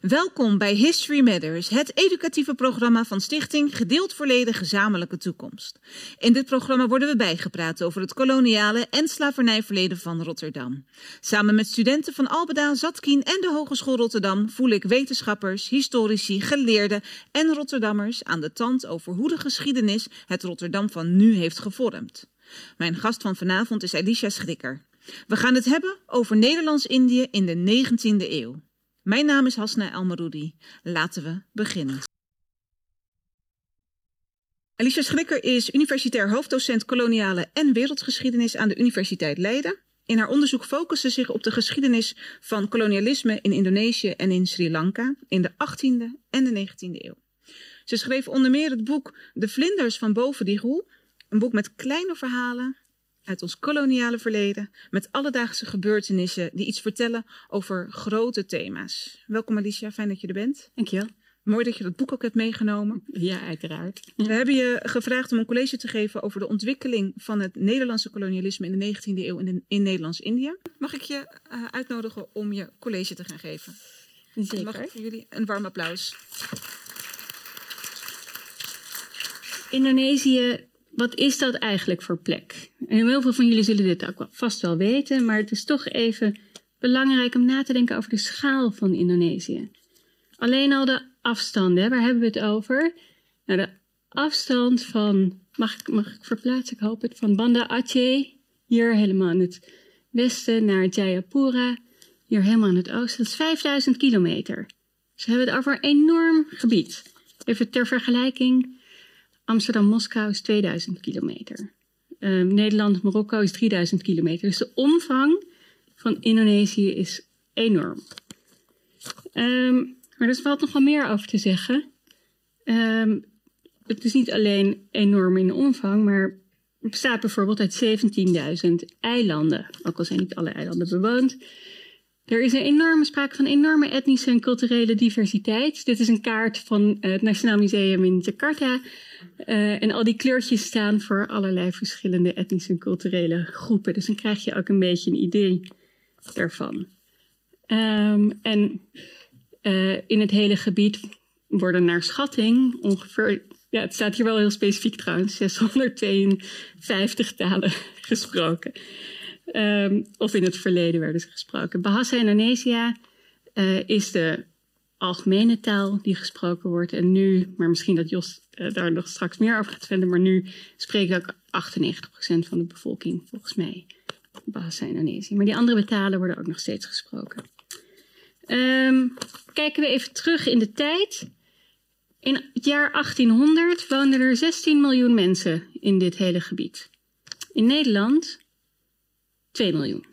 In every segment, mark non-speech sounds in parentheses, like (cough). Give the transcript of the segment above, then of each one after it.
Welkom bij History Matters, het educatieve programma van Stichting Gedeeld Verleden Gezamenlijke Toekomst. In dit programma worden we bijgepraat over het koloniale en slavernijverleden van Rotterdam. Samen met studenten van Albeda, Zatkien en de Hogeschool Rotterdam voel ik wetenschappers, historici, geleerden en Rotterdammers aan de tand over hoe de geschiedenis het Rotterdam van nu heeft gevormd. Mijn gast van vanavond is Alicia Schrikker. We gaan het hebben over Nederlands-Indië in de 19e eeuw. Mijn naam is Hasna Elmaroudi. Laten we beginnen. Alicia Schrikker is universitair hoofddocent koloniale en wereldgeschiedenis aan de Universiteit Leiden. In haar onderzoek focust ze zich op de geschiedenis van kolonialisme in Indonesië en in Sri Lanka in de 18e en de 19e eeuw. Ze schreef onder meer het boek De Vlinders van Boven die Roel, een boek met kleine verhalen uit ons koloniale verleden met alledaagse gebeurtenissen die iets vertellen over grote thema's. Welkom Alicia, fijn dat je er bent. Dankjewel. Mooi dat je dat boek ook hebt meegenomen. Ja, uiteraard. We hebben je gevraagd om een college te geven over de ontwikkeling van het Nederlandse kolonialisme in de 19e eeuw in, in Nederlands-Indië. Mag ik je uh, uitnodigen om je college te gaan geven? Zeker. Mag ik voor jullie een warm applaus? Indonesië wat is dat eigenlijk voor plek? En heel veel van jullie zullen dit ook vast wel weten, maar het is toch even belangrijk om na te denken over de schaal van Indonesië. Alleen al de afstanden, waar hebben we het over? Nou, de afstand van, mag ik, verplaatsen, ik hoop het, van Banda Aceh, hier helemaal in het westen, naar Jayapura, hier helemaal in het oosten. Dat is 5000 kilometer. We hebben het over een enorm gebied. Even ter vergelijking, Amsterdam-Moskou is 2000 kilometer. Uh, Nederland-Marokko is 3000 kilometer. Dus de omvang van Indonesië is enorm. Um, maar er valt nog wel meer over te zeggen. Um, het is niet alleen enorm in omvang, maar het bestaat bijvoorbeeld uit 17.000 eilanden. Ook al zijn niet alle eilanden bewoond. Er is een enorme sprake van enorme etnische en culturele diversiteit. Dit is een kaart van het Nationaal Museum in Jakarta. Uh, en al die kleurtjes staan voor allerlei verschillende etnische en culturele groepen. Dus dan krijg je ook een beetje een idee daarvan. Um, en uh, in het hele gebied worden naar schatting ongeveer, ja, het staat hier wel heel specifiek trouwens, 652 talen (laughs) gesproken. Um, of in het verleden werden ze gesproken. Bahasa Indonesia uh, is de algemene taal die gesproken wordt. En nu, maar misschien dat Jos uh, daar nog straks meer over gaat vinden, maar nu spreken ook 98% van de bevolking volgens mij Bahasa Indonesië. Maar die andere talen worden ook nog steeds gesproken. Um, kijken we even terug in de tijd. In het jaar 1800 woonden er 16 miljoen mensen in dit hele gebied. In Nederland 2 miljoen.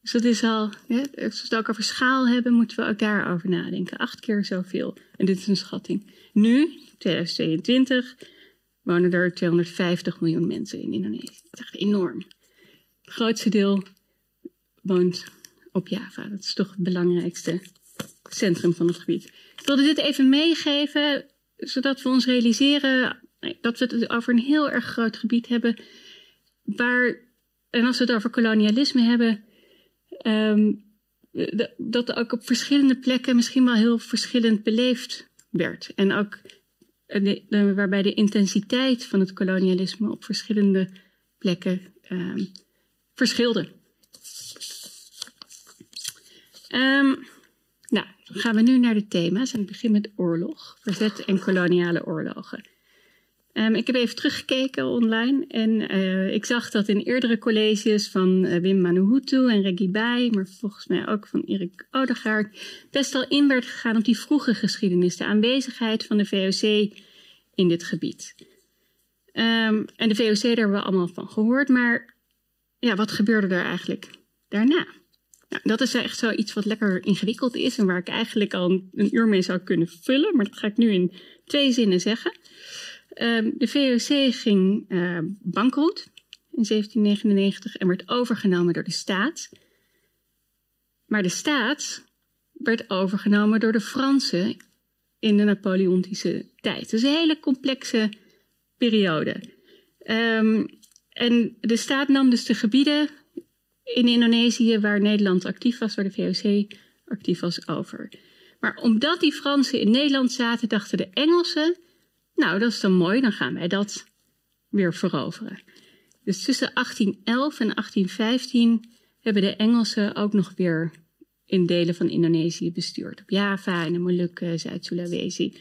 Dus dat is al, als we het ook over schaal hebben, moeten we ook daarover nadenken. Acht keer zoveel. En dit is een schatting. Nu, 2022, wonen er 250 miljoen mensen in Indonesië. Dat is echt enorm. Het grootste deel woont op Java. Dat is toch het belangrijkste centrum van het gebied. Ik wilde dit even meegeven, zodat we ons realiseren dat we het over een heel erg groot gebied hebben. Waar, en als we het over kolonialisme hebben, um, dat ook op verschillende plekken misschien wel heel verschillend beleefd werd. En ook de, waarbij de intensiteit van het kolonialisme op verschillende plekken um, verschilde. Um, nou, dan gaan we nu naar de thema's. En ik begin met oorlog, verzet en koloniale oorlogen. Um, ik heb even teruggekeken online en uh, ik zag dat in eerdere colleges van uh, Wim Manuhutu en Reggie Bai, maar volgens mij ook van Erik Odegaard, best al in werd gegaan op die vroege geschiedenis, de aanwezigheid van de VOC in dit gebied. Um, en de VOC, daar hebben we allemaal van gehoord, maar ja, wat gebeurde er eigenlijk daarna? Nou, dat is echt zoiets wat lekker ingewikkeld is en waar ik eigenlijk al een uur mee zou kunnen vullen, maar dat ga ik nu in twee zinnen zeggen. Um, de VOC ging uh, bankroet in 1799 en werd overgenomen door de staat. Maar de staat werd overgenomen door de Fransen in de Napoleontische tijd. Dus een hele complexe periode. Um, en de staat nam dus de gebieden in Indonesië waar Nederland actief was, waar de VOC actief was, over. Maar omdat die Fransen in Nederland zaten, dachten de Engelsen, nou dat is dan mooi, dan gaan wij dat weer veroveren. Dus tussen 1811 en 1815 hebben de Engelsen ook nog weer in delen van Indonesië bestuurd. Op Java en de Molukken, Zuid-Sulawesi.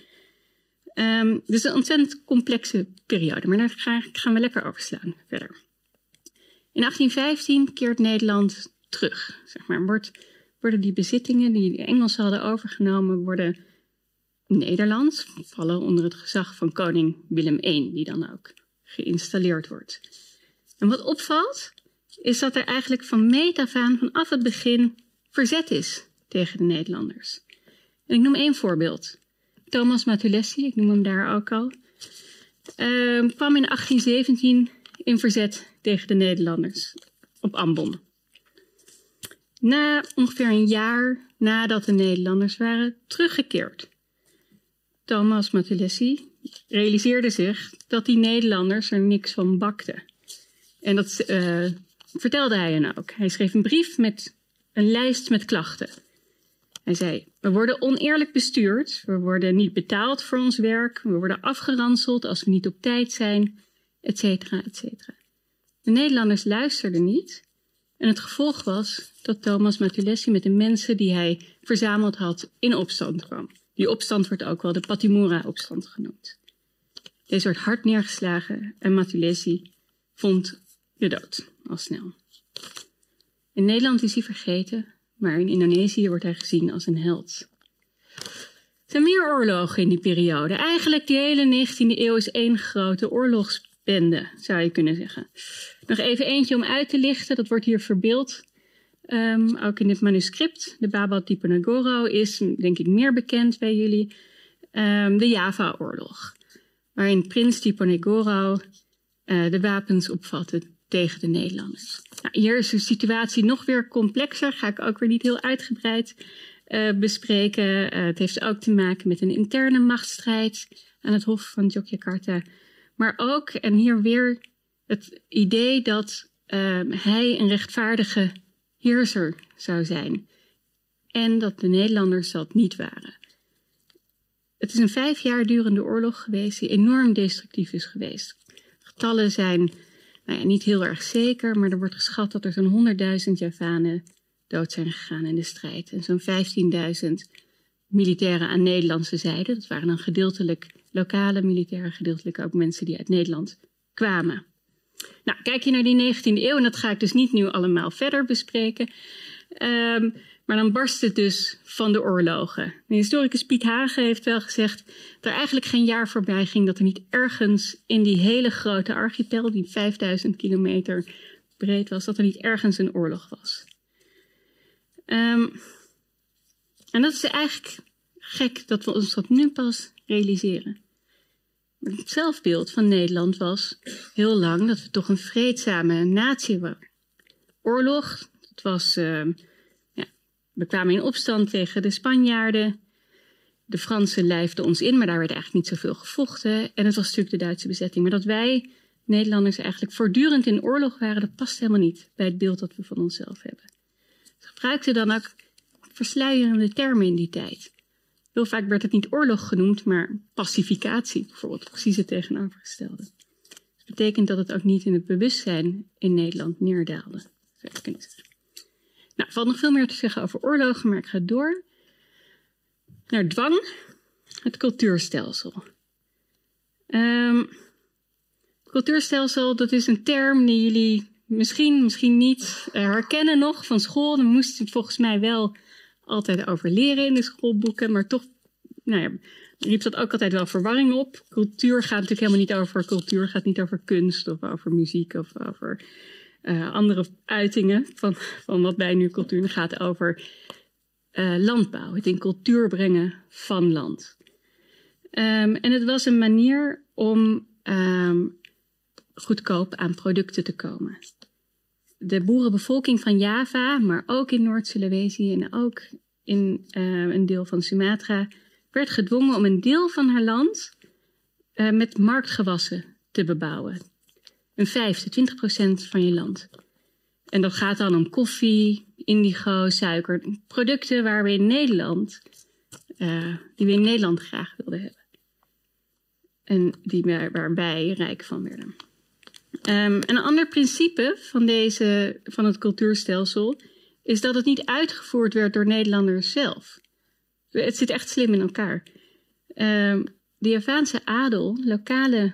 Um, dus een ontzettend complexe periode, maar daar gaan we lekker overslaan verder. In 1815 keert Nederland terug. Zeg maar, wordt, worden die bezittingen die de Engelsen hadden overgenomen, worden Nederlands, vallen onder het gezag van koning Willem I, die dan ook geïnstalleerd wordt. En wat opvalt, is dat er eigenlijk van meet af aan, vanaf het begin, verzet is tegen de Nederlanders. En ik noem één voorbeeld. Thomas Matulessi, ik noem hem daar ook al, uh, kwam in 1817 in verzet tegen de Nederlanders op Ambon. Na ongeveer een jaar nadat de Nederlanders waren teruggekeerd. Thomas Matulessi realiseerde zich dat die Nederlanders er niks van bakten. En dat uh, vertelde hij hen ook. Hij schreef een brief met een lijst met klachten. Hij zei: We worden oneerlijk bestuurd, we worden niet betaald voor ons werk, we worden afgeranseld als we niet op tijd zijn, et cetera, et cetera. De Nederlanders luisterden niet en het gevolg was dat Thomas Matulessi met de mensen die hij verzameld had in opstand kwam. Die opstand wordt ook wel de Patimura-opstand genoemd. Deze werd hard neergeslagen en Matulessi vond de dood al snel. In Nederland is hij vergeten, maar in Indonesië wordt hij gezien als een held. Er zijn meer oorlogen in die periode. Eigenlijk die hele 19e eeuw is één grote oorlogsbende, zou je kunnen zeggen. Nog even eentje om uit te lichten, dat wordt hier verbeeld. Um, ook in dit manuscript. De Baba Diponegoro is, denk ik, meer bekend bij jullie. Um, de Java-oorlog. Waarin prins Diponegoro uh, de wapens opvatte tegen de Nederlanders. Nou, hier is de situatie nog weer complexer. Ga ik ook weer niet heel uitgebreid uh, bespreken. Uh, het heeft ook te maken met een interne machtsstrijd aan het Hof van Yogyakarta. Maar ook, en hier weer het idee dat uh, hij een rechtvaardige heerser zou zijn. En dat de Nederlanders dat niet waren. Het is een vijf jaar durende oorlog geweest die enorm destructief is geweest. Getallen zijn nou ja, niet heel erg zeker, maar er wordt geschat dat er zo'n 100.000 Javanen dood zijn gegaan in de strijd. En zo'n 15.000 militairen aan Nederlandse zijde. Dat waren dan gedeeltelijk lokale militairen, gedeeltelijk ook mensen die uit Nederland kwamen. Nou, kijk je naar die 19e eeuw, en dat ga ik dus niet nu allemaal verder bespreken. Um, maar dan barst het dus van de oorlogen. De historicus Piet Hagen heeft wel gezegd dat er eigenlijk geen jaar voorbij ging dat er niet ergens in die hele grote archipel, die 5000 kilometer breed was, dat er niet ergens een oorlog was. Um, en dat is eigenlijk gek dat we ons dat nu pas realiseren. Het zelfbeeld van Nederland was heel lang dat we toch een vreedzame natie waren. Oorlog, het was. Uh, we kwamen in opstand tegen de Spanjaarden. De Fransen lijfden ons in, maar daar werd eigenlijk niet zoveel gevochten. En het was natuurlijk de Duitse bezetting. Maar dat wij, Nederlanders, eigenlijk voortdurend in oorlog waren, dat past helemaal niet bij het beeld dat we van onszelf hebben. Ze gebruikten dan ook versluierende termen in die tijd. Heel vaak werd het niet oorlog genoemd, maar pacificatie, bijvoorbeeld, precies het tegenovergestelde. Dat betekent dat het ook niet in het bewustzijn in Nederland neerdaalde. Nou, er valt nog veel meer te zeggen over oorlogen, maar ik ga door naar dwang, het cultuurstelsel. Um, cultuurstelsel, dat is een term die jullie misschien, misschien niet herkennen nog van school. Daar moest je volgens mij wel altijd over leren in de schoolboeken, maar toch, nou ja, riep dat ook altijd wel verwarring op. Cultuur gaat natuurlijk helemaal niet over cultuur, gaat niet over kunst of over muziek of over uh, andere uitingen van, van wat wij nu cultuur gaat over uh, landbouw, het in cultuur brengen van land. Um, en het was een manier om um, goedkoop aan producten te komen. De boerenbevolking van Java, maar ook in Noord-Sulawesi en ook in uh, een deel van Sumatra, werd gedwongen om een deel van haar land met marktgewassen te bebouwen een vijfde, 20 procent van je land. En dat gaat dan om koffie, indigo, suiker, producten waar we in Nederland uh, die we in Nederland graag wilden hebben. En die, waar wij rijk van werden. Um, een ander principe van, deze, van het cultuurstelsel is dat het niet uitgevoerd werd door Nederlanders zelf. Het zit echt slim in elkaar. Um, de Javaanse adel, lokale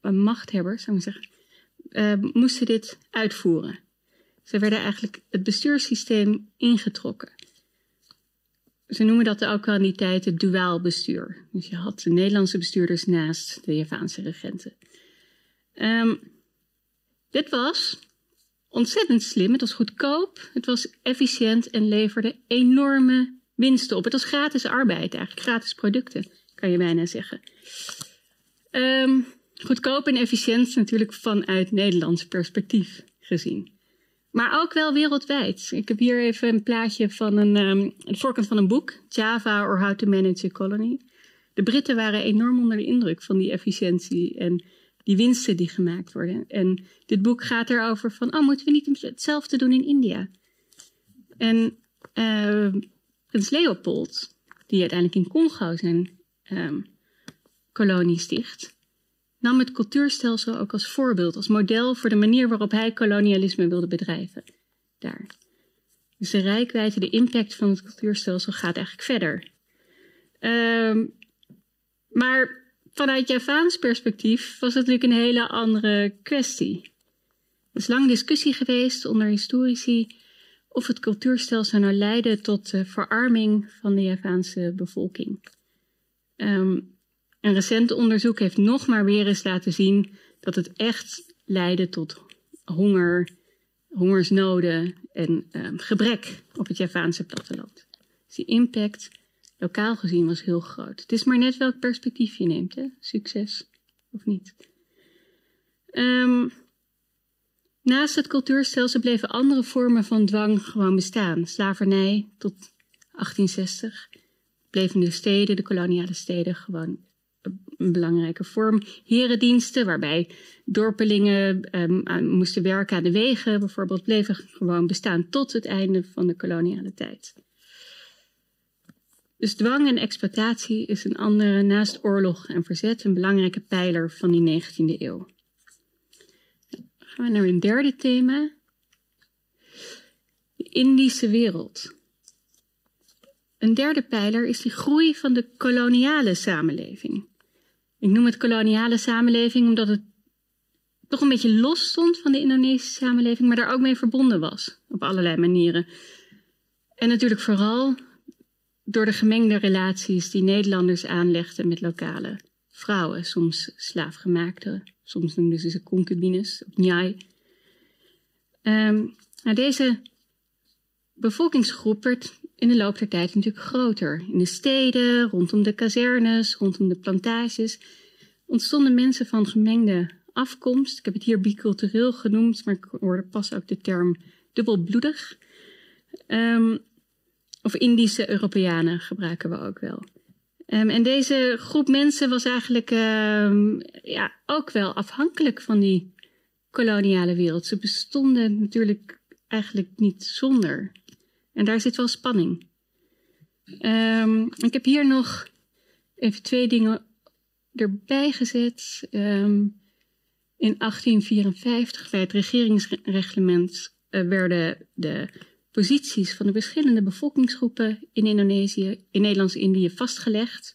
machthebbers, zou ik zeggen, uh, moesten dit uitvoeren. Ze werden eigenlijk het bestuurssysteem ingetrokken. Ze noemen dat ook wel in die tijd het duaal bestuur. Dus je had de Nederlandse bestuurders naast de Javaanse regenten. Um, dit was ontzettend slim. Het was goedkoop, het was efficiënt en leverde enorme winsten op. Het was gratis arbeid, eigenlijk gratis producten, kan je bijna zeggen. Um, goedkoop en efficiënt natuurlijk vanuit Nederlands perspectief gezien. Maar ook wel wereldwijd. Ik heb hier even een plaatje van een, um, voorkant van een boek, Java or How to Manage a Colony. De Britten waren enorm onder de indruk van die efficiëntie en die winsten die gemaakt worden. En dit boek gaat erover van, oh, moeten we niet hetzelfde doen in India? En uh, prins Leopold, die uiteindelijk in Congo zijn um, kolonie sticht, nam het cultuurstelsel ook als voorbeeld, als model voor de manier waarop hij kolonialisme wilde bedrijven. Daar. Dus de rijkwijde, de impact van het cultuurstelsel gaat eigenlijk verder. Um, maar vanuit Javaans perspectief was het natuurlijk een hele andere kwestie. Er is lang discussie geweest onder historici of het cultuurstelsel nou leidde tot de verarming van de Javaanse bevolking. Um, een recent onderzoek heeft nog maar weer eens laten zien dat het echt leidde tot honger, hongersnoden en um, gebrek op het Javaanse platteland. Dus die impact lokaal gezien was heel groot. Het is maar net welk perspectief je neemt, hè? succes of niet. Um, naast het cultuurstelsel bleven andere vormen van dwang gewoon bestaan. Slavernij tot 1860 bleven de steden, de koloniale steden, gewoon een belangrijke vorm. Herendiensten, waarbij dorpelingen um, moesten werken aan de wegen, bijvoorbeeld, bleven gewoon bestaan tot het einde van de koloniale tijd. Dus dwang en exploitatie is een andere, naast oorlog en verzet, een belangrijke pijler van die 19e eeuw. Dan gaan we naar een derde thema. De Indische wereld. Een derde pijler is die groei van de koloniale samenleving. Ik noem het koloniale samenleving omdat het toch een beetje los stond van de Indonesische samenleving, maar daar ook mee verbonden was op allerlei manieren. En natuurlijk vooral door de gemengde relaties die Nederlanders aanlegden met lokale vrouwen, soms slaafgemaakte, soms noemden ze ze concubines of njai. Um, nou, deze bevolkingsgroep werd in de loop der tijd natuurlijk groter. In de steden, rondom de kazernes, rondom de plantages ontstonden mensen van gemengde afkomst. Ik heb het hier bicultureel genoemd, maar ik hoorde pas ook de term dubbelbloedig. Um, of Indische Europeanen gebruiken we ook wel. Um, en deze groep mensen was eigenlijk um, ja, ook wel afhankelijk van die koloniale wereld. Ze bestonden natuurlijk eigenlijk niet zonder. En daar zit wel spanning. Um, ik heb hier nog even twee dingen erbij gezet. In 1854, bij het regeringsreglement, uh, werden de posities van de verschillende bevolkingsgroepen in Indonesië, in Nederlands-Indië vastgelegd.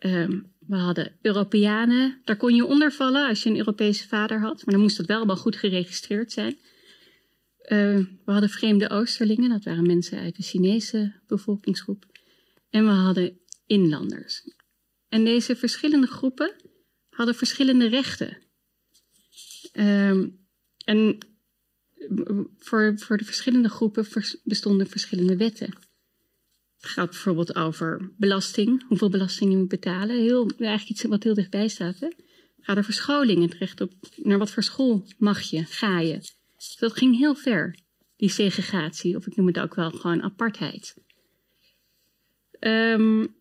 Um, we hadden Europeanen, daar kon je onder vallen als je een Europese vader had, maar dan moest dat wel allemaal goed geregistreerd zijn. Uh, we hadden vreemde Oosterlingen, dat waren mensen uit de Chinese bevolkingsgroep. En we hadden inlanders. En deze verschillende groepen hadden verschillende rechten. Um, en voor, voor de verschillende groepen bestonden verschillende wetten. Het gaat bijvoorbeeld over belasting, hoeveel belasting je moet betalen. Heel, eigenlijk iets wat heel dichtbij staat. Hè? Het gaat over scholing, het recht op naar wat voor school mag je, ga je. Dus dat ging heel ver, die segregatie, of ik noem het ook wel gewoon apartheid. Um,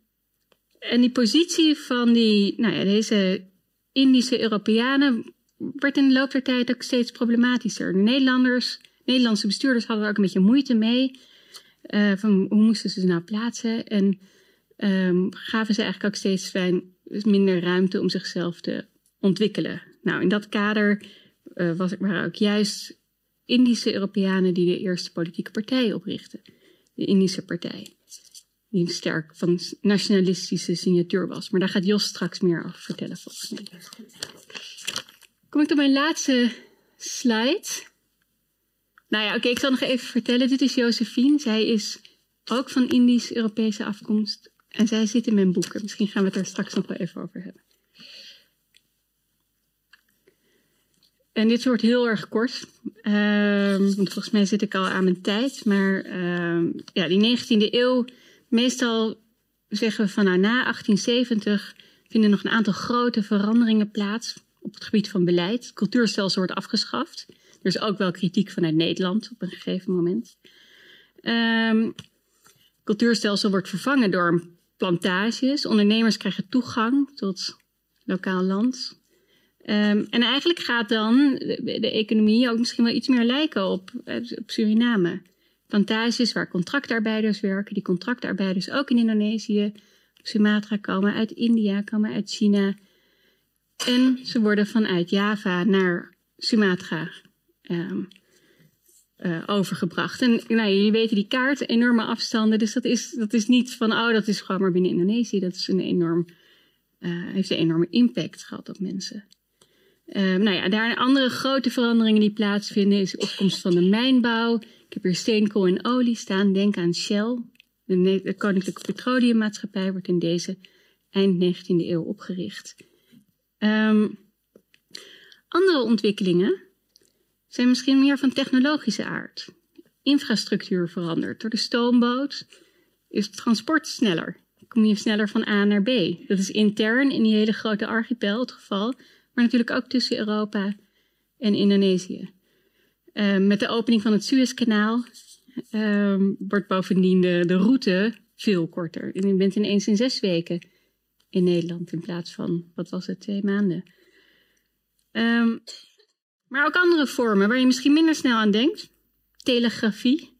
en die positie van die, nou ja, deze Indische Europeanen werd in de loop der tijd ook steeds problematischer. De Nederlanders, Nederlandse bestuurders hadden er ook een beetje moeite mee. Uh, van hoe moesten ze ze nou plaatsen? En ehm, gaven ze eigenlijk ook steeds fijn, minder ruimte om zichzelf te ontwikkelen. Nou, in dat kader uh, was, waren ook juist Indische Europeanen die de eerste politieke partij oprichten. De Indische Partij. Die sterk van nationalistische signatuur was. Maar daar gaat Jos straks meer over vertellen volgens mij. Kom ik tot mijn laatste slide. Nou ja, oké, ik zal nog even vertellen. Dit is Josephine. Zij is ook van Indisch-Europese afkomst. En zij zit in mijn boeken. Misschien gaan we het er straks nog wel even over hebben. En dit wordt heel erg kort. Um, want volgens mij zit ik al aan mijn tijd. Maar um, ja, die 19e eeuw, meestal zeggen we van nou, na 1870 vinden nog een aantal grote veranderingen plaats op het gebied van beleid. Het cultuurstelsel wordt afgeschaft. Er is ook wel kritiek vanuit Nederland op een gegeven moment. Um, cultuurstelsel wordt vervangen door plantages. Ondernemers krijgen toegang tot lokaal land. Um, en eigenlijk gaat dan de, de, economie ook misschien wel iets meer lijken op, eh, op Suriname. Plantages waar contractarbeiders werken, die contractarbeiders ook in Indonesië, op Sumatra komen, uit India, komen uit China. En ze worden vanuit Java naar Sumatra um, uh, overgebracht. En nou, jullie weten die kaart, enorme afstanden. Dus dat is, dat is niet van, oh, dat is gewoon maar binnen Indonesië. Dat is een enorm, uh, heeft een enorme impact gehad op mensen. Um, nou ja, daar andere grote veranderingen die plaatsvinden is de opkomst van de mijnbouw. Ik heb hier steenkool en olie staan. Denk aan Shell. De, de Koninklijke Petroleummaatschappij wordt in deze eind 19e eeuw opgericht. Um, andere ontwikkelingen zijn misschien meer van technologische aard. Infrastructuur verandert. Door de stoomboot is het transport sneller. Kom je sneller van A naar B. Dat is intern in die hele grote archipel het geval maar natuurlijk ook tussen Europa en Indonesië. Uh, met de opening van het Suezkanaal uh, wordt bovendien de, de route veel korter. En je bent ineens in zes weken in Nederland in plaats van, wat was het, twee maanden. Um, maar ook andere vormen waar je misschien minder snel aan denkt. Telegrafie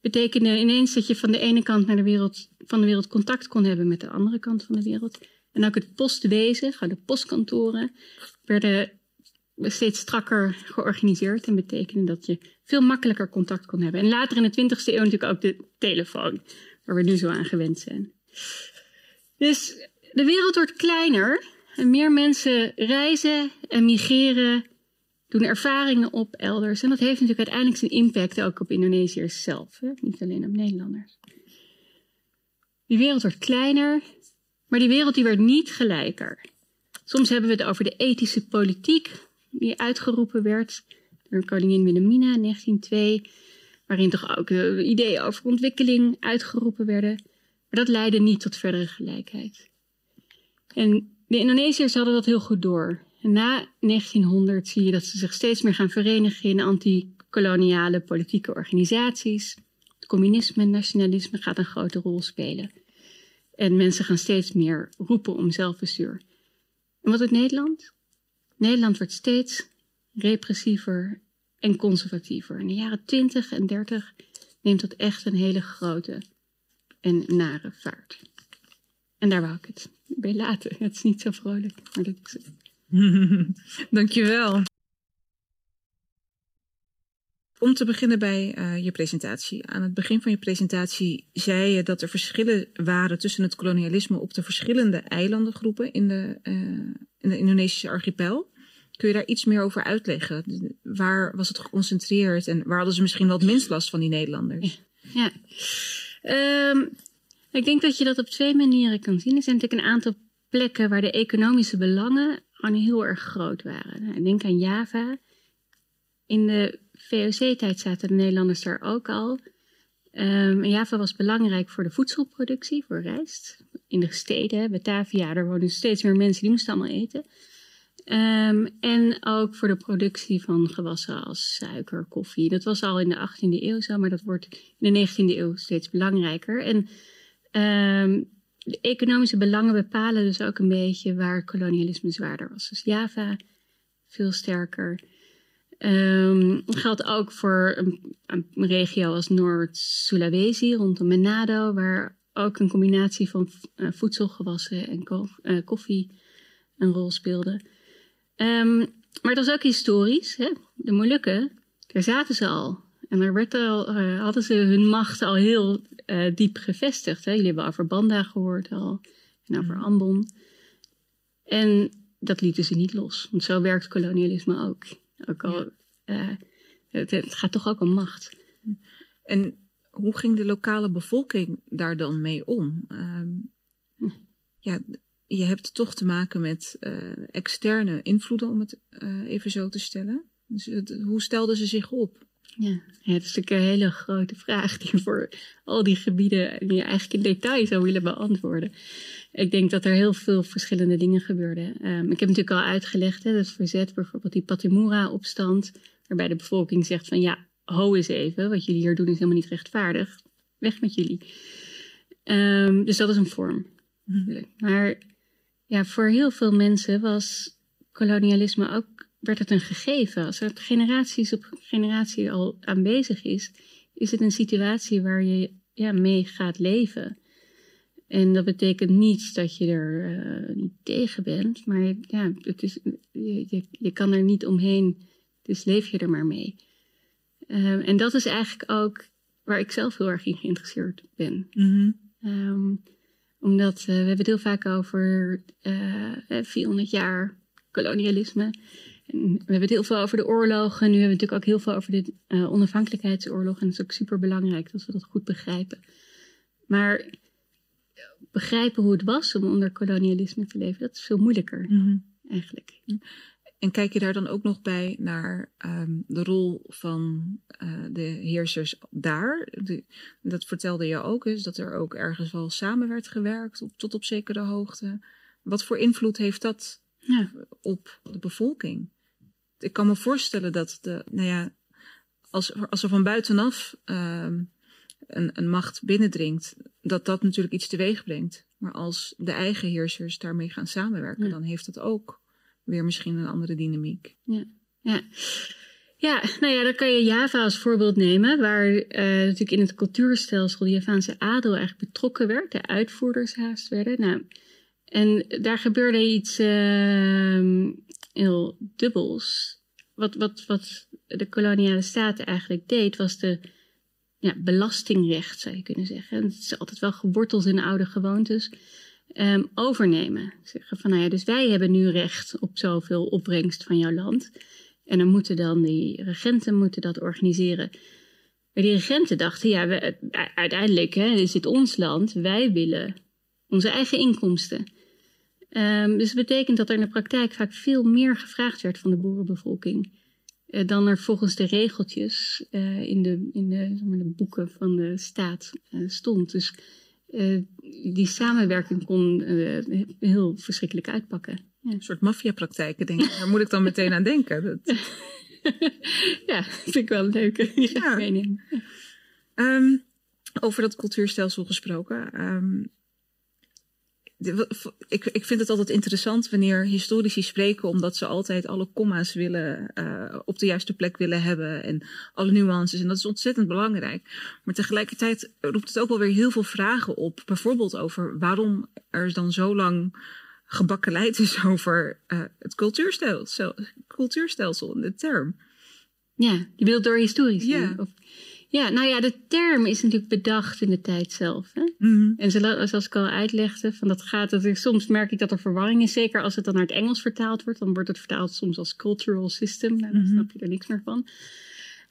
betekende ineens dat je van de ene kant naar de wereld, van de wereld contact kon hebben met de andere kant van de wereld. En ook het postwezen, de postkantoren, werden steeds strakker georganiseerd. En betekende dat je veel makkelijker contact kon hebben. En later in de 20e eeuw natuurlijk ook de telefoon, waar we nu zo aan gewend zijn. Dus de wereld wordt kleiner en meer mensen reizen en migreren, doen ervaringen op elders. En dat heeft natuurlijk uiteindelijk zijn impact ook op Indonesiërs zelf, hè? niet alleen op Nederlanders. Die wereld wordt kleiner, maar die wereld die werd niet gelijker. Soms hebben we het over de ethische politiek die uitgeroepen werd door koningin Wilhelmina in 1902, waarin toch ook de ideeën over ontwikkeling uitgeroepen werden. Maar dat leidde niet tot verdere gelijkheid. En de Indonesiërs hadden dat heel goed door. Na 1900 zie je dat ze zich steeds meer gaan verenigen in anti-koloniale politieke organisaties. Communisme en nationalisme gaat een grote rol spelen. En mensen gaan steeds meer roepen om zelfbestuur. En wat doet Nederland? Nederland wordt steeds repressiever en conservatiever. In de jaren 20 en 30 neemt dat echt een hele grote en nare vaart. En daar wou ik het bij laten. Het is niet zo vrolijk, maar dat is het. (laughs) Dankjewel. Om te beginnen bij uh, je presentatie. Aan het begin van je presentatie zei je dat er verschillen waren tussen het kolonialisme op de verschillende eilandengroepen in de, uh, in de Indonesische archipel. Kun je daar iets meer over uitleggen? Waar was het geconcentreerd en waar hadden ze misschien wat minst last van die Nederlanders? Ja, um, ik denk dat je dat op twee manieren kan zien. Er zijn natuurlijk een aantal plekken waar de economische belangen gewoon heel erg groot waren. Denk aan Java. In de VOC-tijd zaten de Nederlanders daar ook al. Um, Java was belangrijk voor de voedselproductie, voor rijst. In de steden, Batavia, daar wonen steeds meer mensen die moesten allemaal eten. Um, en ook voor de productie van gewassen als suiker, koffie. Dat was al in de 18e eeuw zo, maar dat wordt in de 19e eeuw steeds belangrijker. En um, de economische belangen bepalen dus ook een beetje waar kolonialisme zwaarder was. Dus Java veel sterker. Um, geldt ook voor een, een regio als Noord-Sulawesi rondom Manado, waar ook een combinatie van uh, voedselgewassen en uh, koffie een rol speelde. Um, maar het was ook historisch. Hè? De Molukken, daar zaten ze al. En daar werd al, uh, hadden ze hun macht al heel diep gevestigd. Hè? Jullie hebben over Banda gehoord al. En over Ambon. En dat lieten ze niet los. Want zo werkt kolonialisme ook. Ook al, ja. het, het gaat toch ook om macht. En hoe ging de lokale bevolking daar dan mee om? Ehm, ja, je hebt toch te maken met externe invloeden, om het even zo te stellen. Dus het, hoe stelden ze zich op? Ja, ja, het is natuurlijk een hele grote vraag die voor al die gebieden je eigenlijk in detail zou willen beantwoorden. Ik denk dat er heel veel verschillende dingen gebeurden. Um, ik heb natuurlijk al uitgelegd, hè, dat verzet, bijvoorbeeld die Patimura-opstand, waarbij de bevolking zegt van ja, ho eens even, wat jullie hier doen is helemaal niet rechtvaardig. Weg met jullie. Um, dus dat is een vorm. Mm. Maar ja, voor heel veel mensen was kolonialisme ook, werd het een gegeven. Als het generaties op generatie al aanwezig is, is het een situatie waar je ja, mee gaat leven. En dat betekent niet dat je er uh, niet tegen bent, maar ja, het is, je, je, je kan er niet omheen, dus leef je er maar mee. Um, en dat is eigenlijk ook waar ik zelf heel erg in geïnteresseerd ben. Mm um, omdat uh, we hebben het heel vaak over uh, eh, 400 jaar kolonialisme. We hebben het heel veel over de oorlogen. Nu hebben we natuurlijk ook heel veel over de uh, onafhankelijkheidsoorlog. En het is ook super belangrijk dat we dat goed begrijpen. Maar begrijpen hoe het was om onder kolonialisme te leven, dat is veel moeilijker mm -hmm. eigenlijk. En kijk je daar dan ook nog bij naar um, de rol van uh, de heersers daar? De, dat vertelde je ook eens, dat er ook ergens wel samen werd gewerkt, op, tot op zekere hoogte. Wat voor invloed heeft dat ja. op de bevolking? Ik kan me voorstellen dat de, nou ja, als, als er van buitenaf um, een, een macht binnendringt, dat dat natuurlijk iets teweeg brengt. Maar als de eigen heersers daarmee gaan samenwerken, ja. dan heeft dat ook weer misschien een andere dynamiek. Ja, ja. Ja, nou ja, dan kan je Java als voorbeeld nemen, waar uh, natuurlijk in het cultuurstelsel de Javaanse adel eigenlijk betrokken werd, de uitvoerders haast werden. Nou, en daar gebeurde iets uh, heel dubbels. Wat, wat, wat de koloniale staat eigenlijk deed, was de ja, belastingrecht, zou je kunnen zeggen. Het is altijd wel geworteld in oude gewoontes um, overnemen. Zeggen van, nou ja, dus wij hebben nu recht op zoveel opbrengst van jouw land. En dan moeten dan die regenten moeten dat organiseren. Maar die regenten dachten, ja, uiteindelijk hè, is dit ons land. Wij willen onze eigen inkomsten. Um, dus dat betekent dat er in de praktijk vaak veel meer gevraagd werd van de boerenbevolking. Uh, dan er volgens de regeltjes uh, in, de, in de, zeg maar, de, boeken van de staat uh, stond. Dus die samenwerking kon heel verschrikkelijk uitpakken. Ja. Een soort maffiapraktijken, denk ik. Daar moet ik dan meteen aan denken. Dat... (laughs) ja, vind ik wel een leuke (laughs) ja. mening. Um, over dat cultuurstelsel gesproken. Um, ik, ik vind het altijd interessant wanneer historici spreken, omdat ze altijd alle comma's willen, uh, op de juiste plek willen hebben en alle nuances. En dat is ontzettend belangrijk. Maar tegelijkertijd roept het ook wel weer heel veel vragen op. Bijvoorbeeld over waarom er dan zo lang gebakkeleid is (laughs) over uh, het cultuurstelsel, cultuurstelsel, de term. Ja, je bedoelt door historici? Ja. Of... Ja, nou ja, de term is natuurlijk bedacht in de tijd zelf. Hè? Mm-hmm. En zoals ik al uitlegde, van dat gaat, dat er, soms merk ik dat er verwarring is. Zeker als het dan naar het Engels vertaald wordt. Dan wordt het vertaald soms als cultural system. Nou, dan mm-hmm. snap je er niks meer van.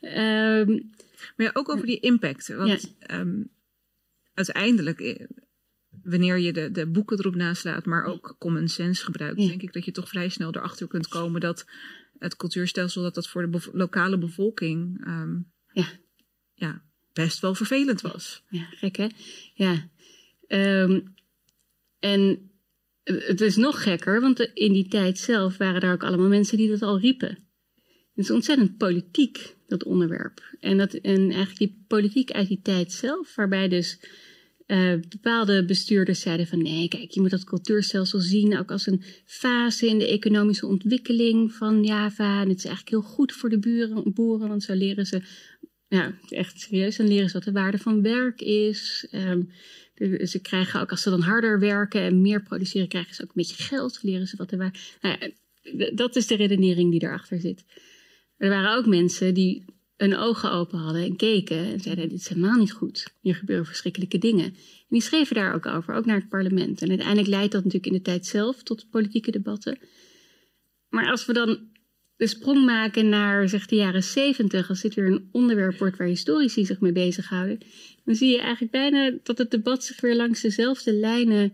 Um, maar ja, ook over die impact. Want ja. um, uiteindelijk, eh, wanneer je de, de boeken erop naslaat, maar ook common sense gebruikt, ja. denk ik dat je toch vrij snel erachter kunt komen dat het cultuurstelsel, dat dat voor de lokale bevolking um, ja ja, best wel vervelend was. Ja, gek hè? Ja. Um, en het is nog gekker, want in die tijd zelf waren er ook allemaal mensen die dat al riepen. Het is ontzettend politiek, dat onderwerp. En, dat, en eigenlijk die politiek uit die tijd zelf, waarbij dus uh, bepaalde bestuurders zeiden van nee, kijk, je moet dat cultuurstelsel zien ook als een fase in de economische ontwikkeling van Java. En het is eigenlijk heel goed voor de buren, boeren, want zo leren ze ja, echt serieus. Dan leren ze wat de waarde van werk is. Um, ze krijgen ook, als ze dan harder werken en meer produceren, krijgen ze ook een beetje geld, leren ze wat er waar. Nou ja, dat is de redenering die erachter zit. Er waren ook mensen die hun ogen open hadden en keken en zeiden: Dit is helemaal niet goed. Hier gebeuren verschrikkelijke dingen. En die schreven daar ook over, ook naar het parlement. En uiteindelijk leidt dat natuurlijk in de tijd zelf tot politieke debatten. Maar als we dan de sprong maken naar zeg, de jaren zeventig, als dit weer een onderwerp wordt waar historici zich mee bezighouden, dan zie je eigenlijk bijna dat het debat zich weer langs dezelfde lijnen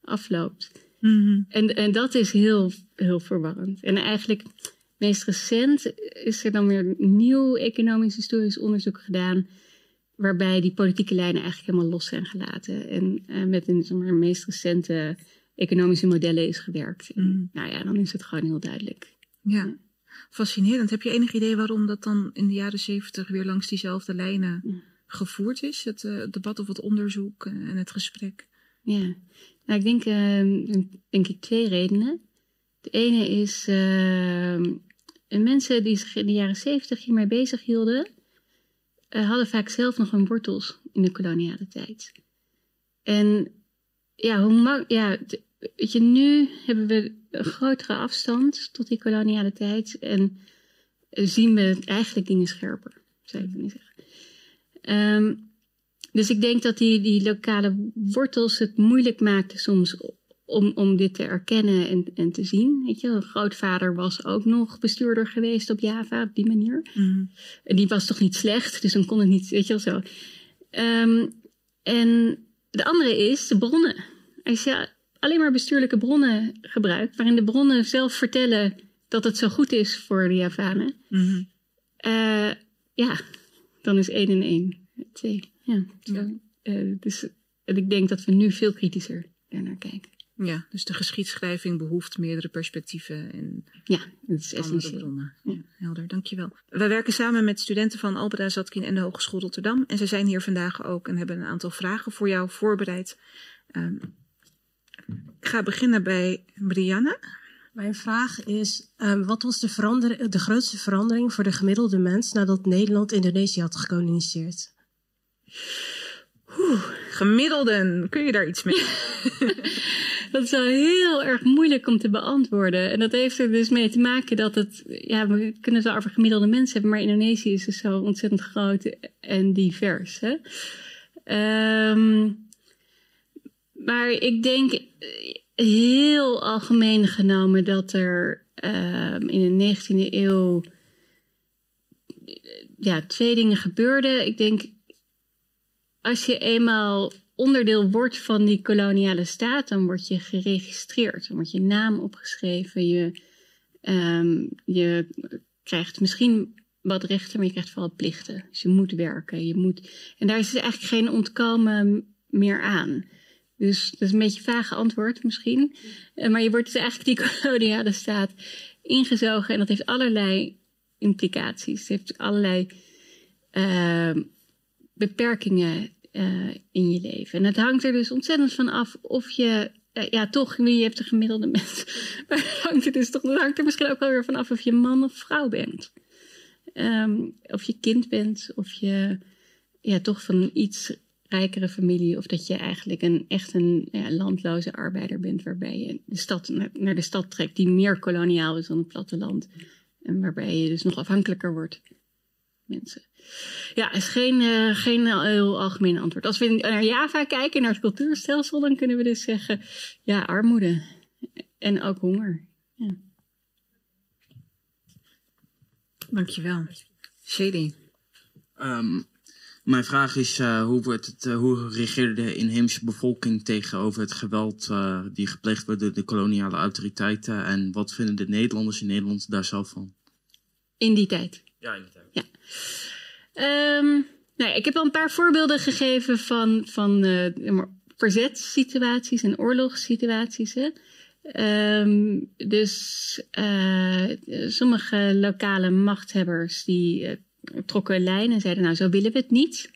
afloopt. Mhm. En, en dat is heel, heel verwarrend. En eigenlijk, meest recent is er dan weer nieuw economisch-historisch onderzoek gedaan. Waarbij die politieke lijnen eigenlijk helemaal los zijn gelaten. En eh, met een zeg maar, meest recente economische modellen is gewerkt. En, Mhm. Nou ja, dan is het gewoon heel duidelijk. Ja, fascinerend. Heb je enig idee waarom dat dan in de jaren zeventig weer langs diezelfde lijnen Ja. gevoerd is? Het eh, debat of het onderzoek en het gesprek? Ja, nou, ik denk, ehm, denk ik twee redenen. De ene is ehm, mensen die zich in de jaren zeventig hiermee bezig hielden, eh, hadden vaak zelf nog hun wortels in de koloniale tijd. En ja, hoe ja, weet je, nu hebben we grotere afstand tot die koloniale tijd en zien we eigenlijk dingen scherper, zou je kunnen zeggen. Ehm, dus ik denk dat die, die lokale wortels het moeilijk maakten soms om, om dit te erkennen en, en te zien. Weet je, een grootvader was ook nog bestuurder geweest op Java op die manier. Mhm. En die was toch niet slecht, dus dan kon het niet, weet je wel zo. Ehm, en de andere is de bronnen. Als je alleen maar bestuurlijke bronnen gebruikt, waarin de bronnen zelf vertellen dat het zo goed is voor de Javanen, Mhm. eh, ja, dan is 1 en 1 2. Ja, zo. Ja. Eh, dus en ik denk dat we nu veel kritischer daarnaar kijken. Ja, dus de geschiedschrijving behoeft meerdere perspectieven en Ja, dat is essentieel. bronnen. Ja, helder, dankjewel. Wij werken samen met studenten van Albeda Zatkin en de Hogeschool Rotterdam. En ze zijn hier vandaag ook en hebben een aantal vragen voor jou voorbereid. Ehm, ik ga beginnen bij Brianna. Mijn vraag is, ehm, wat was de, de grootste verandering voor de gemiddelde mens nadat Nederland Indonesië had gekoloniseerd? Gemiddelden, kun je daar iets mee? (laughs) Dat is wel heel erg moeilijk om te beantwoorden. En dat heeft er dus mee te maken dat het... Ja, we kunnen het wel over gemiddelde mensen hebben... maar Indonesië is dus zo ontzettend groot en divers. Hè? Ehm, maar ik denk eh, heel algemeen genomen... dat er ehm, in de 19e eeuw... eh, Ja, twee dingen gebeurden. Ik denk, als je eenmaal onderdeel wordt van die koloniale staat, dan word je geregistreerd. Dan wordt je naam opgeschreven. Je, ehm, je krijgt misschien wat rechten, maar je krijgt vooral plichten. Dus je moet werken. Je moet, en daar is dus eigenlijk geen ontkomen meer aan. Dus dat is een beetje een vage antwoord misschien. Eh, Maar je wordt dus eigenlijk die koloniale staat ingezogen. En dat heeft allerlei implicaties. Het heeft allerlei ehm, beperkingen eh, in je leven. En het hangt er dus ontzettend van af of je, eh, ja, toch, je hebt de gemiddelde mens. (laughs) Maar het hangt er dus toch, het hangt er misschien ook wel weer van af of je man of vrouw bent. Ehm, of je kind bent, of je ja, toch van een iets rijkere familie, of dat je eigenlijk een echt een ja, landloze arbeider bent, waarbij je de stad, naar, naar de stad trekt, die meer koloniaal is dan het platteland. En waarbij je dus nog afhankelijker wordt. Mensen. Ja, is geen, eh, geen heel algemeen antwoord. Als we naar Java kijken, naar het cultuurstelsel, dan kunnen we dus zeggen, ja, armoede. En ook honger. Ja. Dankjewel. Shady. Ehm, mijn vraag is, eh, hoe, wordt het, eh, hoe reageerde de inheemse bevolking tegenover het geweld eh, die gepleegd wordt door de koloniale autoriteiten? En wat vinden de Nederlanders in Nederland daar zelf van? In die tijd. Ja, inderdaad. Ehm, nou, ja, ik heb al een paar voorbeelden gegeven van, van verzetssituaties en oorlogssituaties. Hè. Ehm, dus sommige lokale machthebbers die trokken lijn en zeiden, nou zo willen we het niet.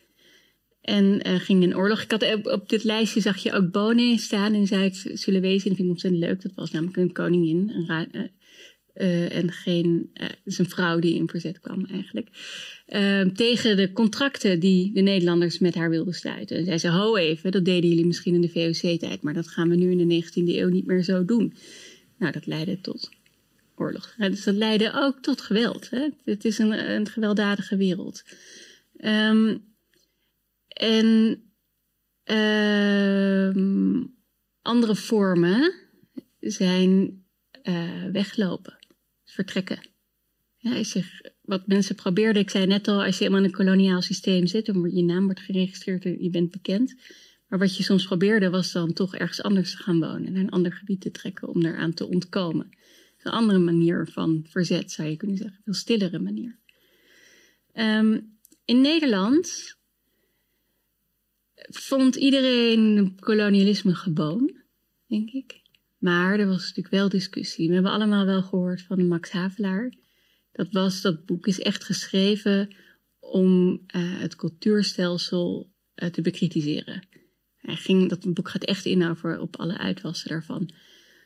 En eh ging een oorlog. Ik had op, op dit lijstje zag je ook Boné staan in Zuid-Sulawesi. Dat vind ik ontzettend leuk. Dat was namelijk een koningin. Eh, Uh, en geen, uh, dus een vrouw die in verzet kwam eigenlijk. Uh, tegen de contracten die de Nederlanders met haar wilden sluiten. En zei: Ho even, dat deden jullie misschien in de VOC-tijd, maar dat gaan we nu in de 19e eeuw niet meer zo doen. Nou, dat leidde tot dus dat leidde ook tot geweld. Hè? Het is een, een gewelddadige wereld. Um, en um, andere vormen zijn uh, weglopen, vertrekken. Ja, wat mensen probeerden, ik zei net al, als je helemaal in een koloniaal systeem zit, dan je naam wordt geregistreerd en je bent bekend. Maar wat je soms probeerde was dan toch ergens anders te gaan wonen, naar een ander gebied te trekken om eraan te ontkomen. Een andere manier van verzet zou je kunnen zeggen, een veel stillere manier. Um, in Nederland vond iedereen kolonialisme gewoon, denk ik. Maar er was natuurlijk wel discussie. We hebben allemaal wel gehoord van Max Havelaar. Dat, was, dat boek is echt geschreven om uh, het cultuurstelsel uh, te bekritiseren. Hij ging, dat boek gaat echt in over op alle uitwassen daarvan.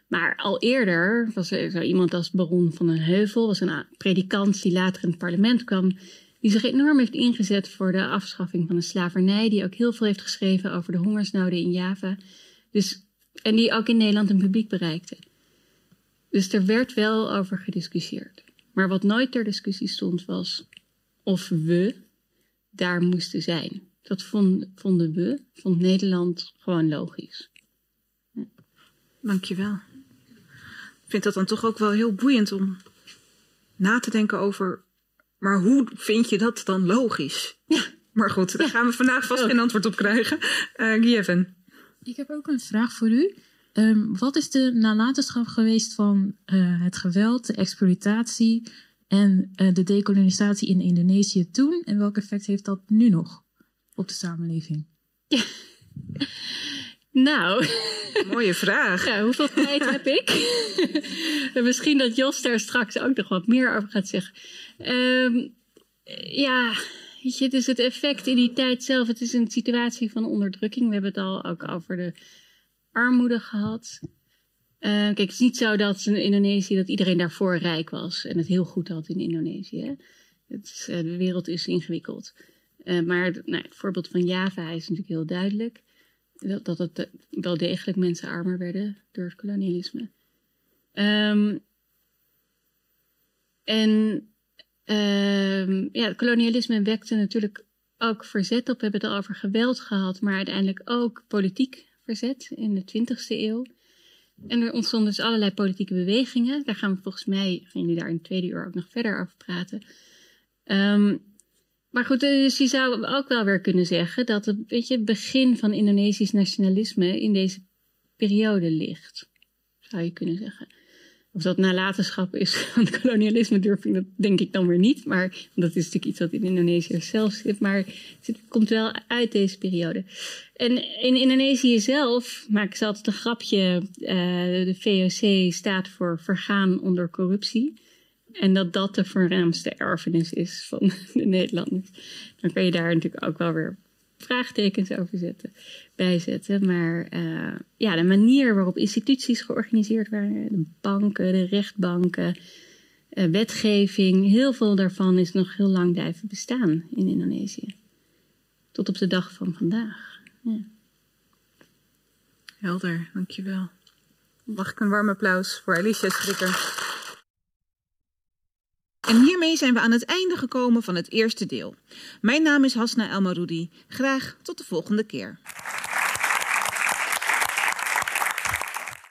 Maar al eerder was er zo iemand als Baron van den Heuvel, was een predikant die later in het parlement kwam, die zich enorm heeft ingezet voor de afschaffing van de slavernij, die ook heel veel heeft geschreven over de hongersnoden in Java. Dus, en die ook in Nederland een publiek bereikte. Dus er werd wel over gediscussieerd. Maar wat nooit ter discussie stond was of we daar moesten zijn. Dat vonden we, vond Nederland gewoon logisch. Dankjewel. Ik vind dat dan toch ook wel heel boeiend om na te denken over maar hoe vind je dat dan logisch? Ja. Maar goed, daar gaan we vandaag vast geen antwoord op krijgen. Uh, Ik heb ook een vraag voor u. Um, wat is de nalatenschap geweest van uh, het geweld, de exploitatie en uh, de dekolonisatie in Indonesië toen? En welk effect heeft dat nu nog op de samenleving? Ja. Nou. Mooie vraag. Ja, hoeveel tijd heb ik? (laughs) Misschien dat Jos daar straks ook nog wat meer over gaat zeggen. Um, ja, weet je, het is het effect in die tijd zelf. Het is een situatie van onderdrukking. We hebben het al ook over de armoede gehad. Uh, kijk, het is niet zo dat in Indonesië dat iedereen daarvoor rijk was en het heel goed had in Indonesië. Het is, uh, de wereld is ingewikkeld. Uh, maar nou, het voorbeeld van Java is natuurlijk heel duidelijk dat, het wel degelijk mensen armer werden door het kolonialisme. Um, en um, ja, kolonialisme wekte natuurlijk ook verzet op. We hebben het al over geweld gehad, maar uiteindelijk ook politiek verzet in de 20e eeuw. En er ontstonden dus allerlei politieke bewegingen. Daar gaan we volgens mij, gaan jullie daar in het tweede uur ook nog verder over praten. Um, maar goed, dus je zou ook wel weer kunnen zeggen dat het weet je, begin van Indonesisch nationalisme in deze periode ligt. Zou je kunnen zeggen. Of dat nalatenschap is (laughs) van het kolonialisme, durf ik dat denk ik dan weer niet. Maar dat is natuurlijk iets wat in Indonesië zelf zit. Maar het komt wel uit deze periode. En in Indonesië zelf maken ze altijd een grapje. Uh, de VOC staat voor vergaan onder corruptie. En dat dat de voornaamste erfenis is van (laughs) de Nederlanders. Dan kun je daar natuurlijk ook wel weer vraagtekens over zetten, bijzetten. Maar uh, ja, de manier waarop instituties georganiseerd waren, de banken, de rechtbanken, uh, wetgeving, heel veel daarvan is nog heel lang blijven bestaan in Indonesië. Tot op de dag van vandaag. Ja. Helder, dankjewel. Mag ik een warm applaus voor Alicia Strikker? En hiermee zijn we aan het einde gekomen van het eerste deel. Mijn naam is Hasna Elmaroudi. Graag tot de volgende keer.